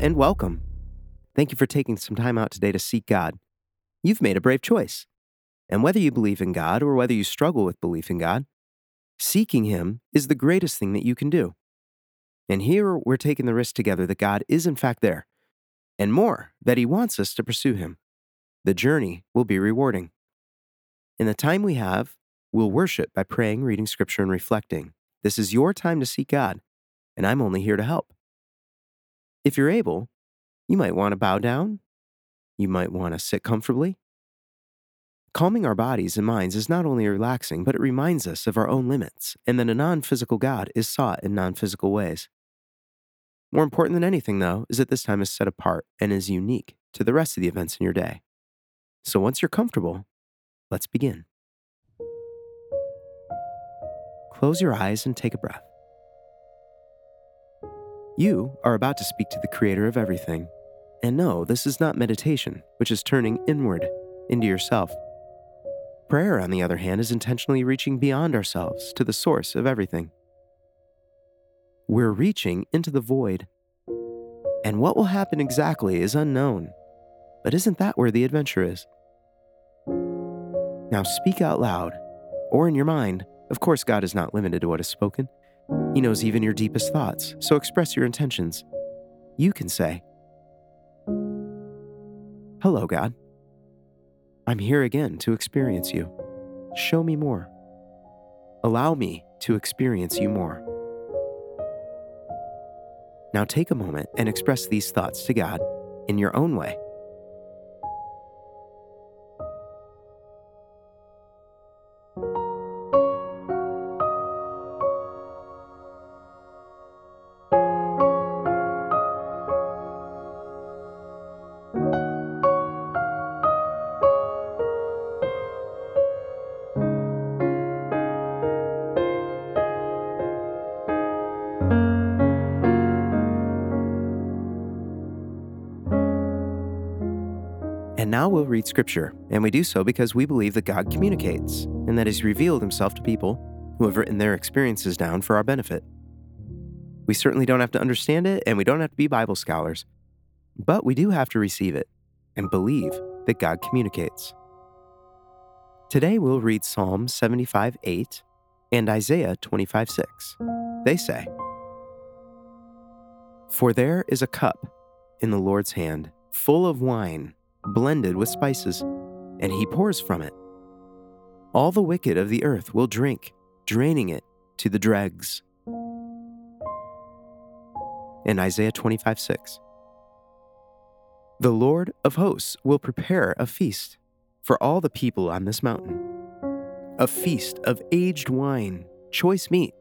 and welcome. Thank you for taking some time out today to seek God. You've made a brave choice. And whether you believe in God or whether you struggle with belief in God, seeking Him is the greatest thing that you can do. And here we're taking the risk together that God is in fact there, and more, that He wants us to pursue Him. The journey will be rewarding. In the time we have, we'll worship by praying, reading scripture, and reflecting. This is your time to seek God, and I'm only here to help. If you're able, you might want to bow down. You might want to sit comfortably. Calming our bodies and minds is not only relaxing, but it reminds us of our own limits and that a non physical God is sought in non physical ways. More important than anything, though, is that this time is set apart and is unique to the rest of the events in your day. So once you're comfortable, let's begin. Close your eyes and take a breath. You are about to speak to the creator of everything. And no, this is not meditation, which is turning inward into yourself. Prayer, on the other hand, is intentionally reaching beyond ourselves to the source of everything. We're reaching into the void. And what will happen exactly is unknown. But isn't that where the adventure is? Now speak out loud, or in your mind. Of course, God is not limited to what is spoken. He knows even your deepest thoughts, so express your intentions. You can say, Hello, God. I'm here again to experience you. Show me more. Allow me to experience you more. Now take a moment and express these thoughts to God in your own way. Now we'll read Scripture, and we do so because we believe that God communicates and that He's revealed Himself to people who have written their experiences down for our benefit. We certainly don't have to understand it, and we don't have to be Bible scholars, but we do have to receive it and believe that God communicates. Today we'll read Psalm 75 8 and Isaiah 25 6. They say, For there is a cup in the Lord's hand, full of wine blended with spices, and he pours from it. All the wicked of the earth will drink, draining it to the dregs. In Isaiah 25 6. The Lord of hosts will prepare a feast for all the people on this mountain a feast of aged wine, choice meat,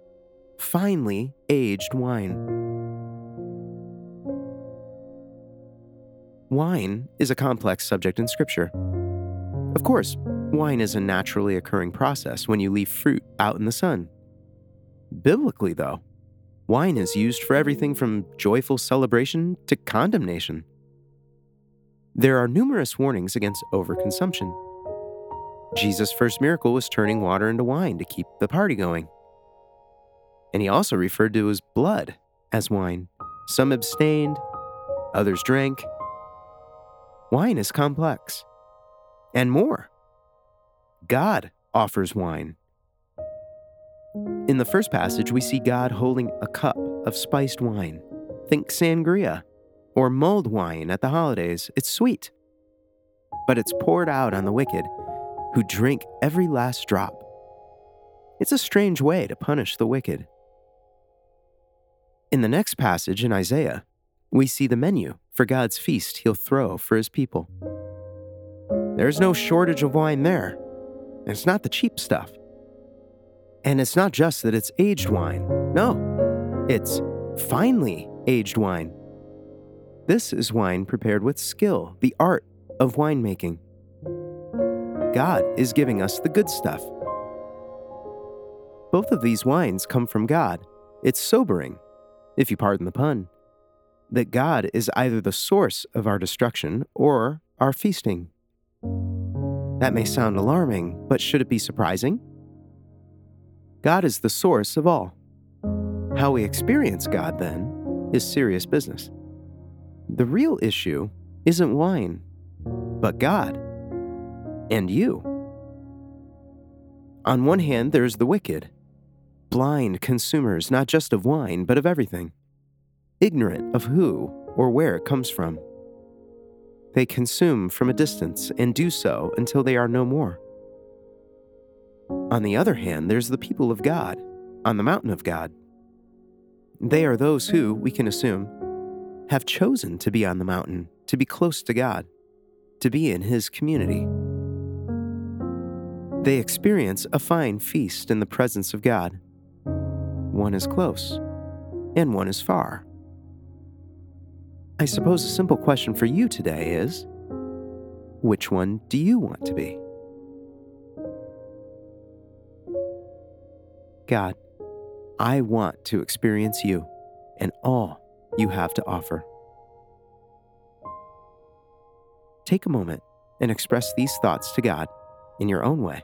finely aged wine. Wine is a complex subject in Scripture. Of course, wine is a naturally occurring process when you leave fruit out in the sun. Biblically, though, wine is used for everything from joyful celebration to condemnation. There are numerous warnings against overconsumption. Jesus' first miracle was turning water into wine to keep the party going. And he also referred to his blood as wine. Some abstained, others drank, Wine is complex. And more. God offers wine. In the first passage, we see God holding a cup of spiced wine. Think sangria or mulled wine at the holidays. It's sweet, but it's poured out on the wicked who drink every last drop. It's a strange way to punish the wicked. In the next passage in Isaiah, we see the menu for God's feast he'll throw for his people. There's no shortage of wine there. It's not the cheap stuff. And it's not just that it's aged wine. No, it's finely aged wine. This is wine prepared with skill, the art of winemaking. God is giving us the good stuff. Both of these wines come from God. It's sobering, if you pardon the pun that God is either the source of our destruction or our feasting. That may sound alarming, but should it be surprising? God is the source of all. How we experience God, then, is serious business. The real issue isn't wine, but God and you. On one hand, there's the wicked, blind consumers not just of wine, but of everything, ignorant of who or where it comes from. They consume from a distance and do so until they are no more. On the other hand, there's the people of God, on the mountain of God. They are those who, we can assume, have chosen to be on the mountain, to be close to God, to be in His community. They experience a fine feast in the presence of God. One is close, and one is far. I suppose a simple question for you today is which one do you want to be? God, I want to experience you and all you have to offer. Take a moment and express these thoughts to God in your own way.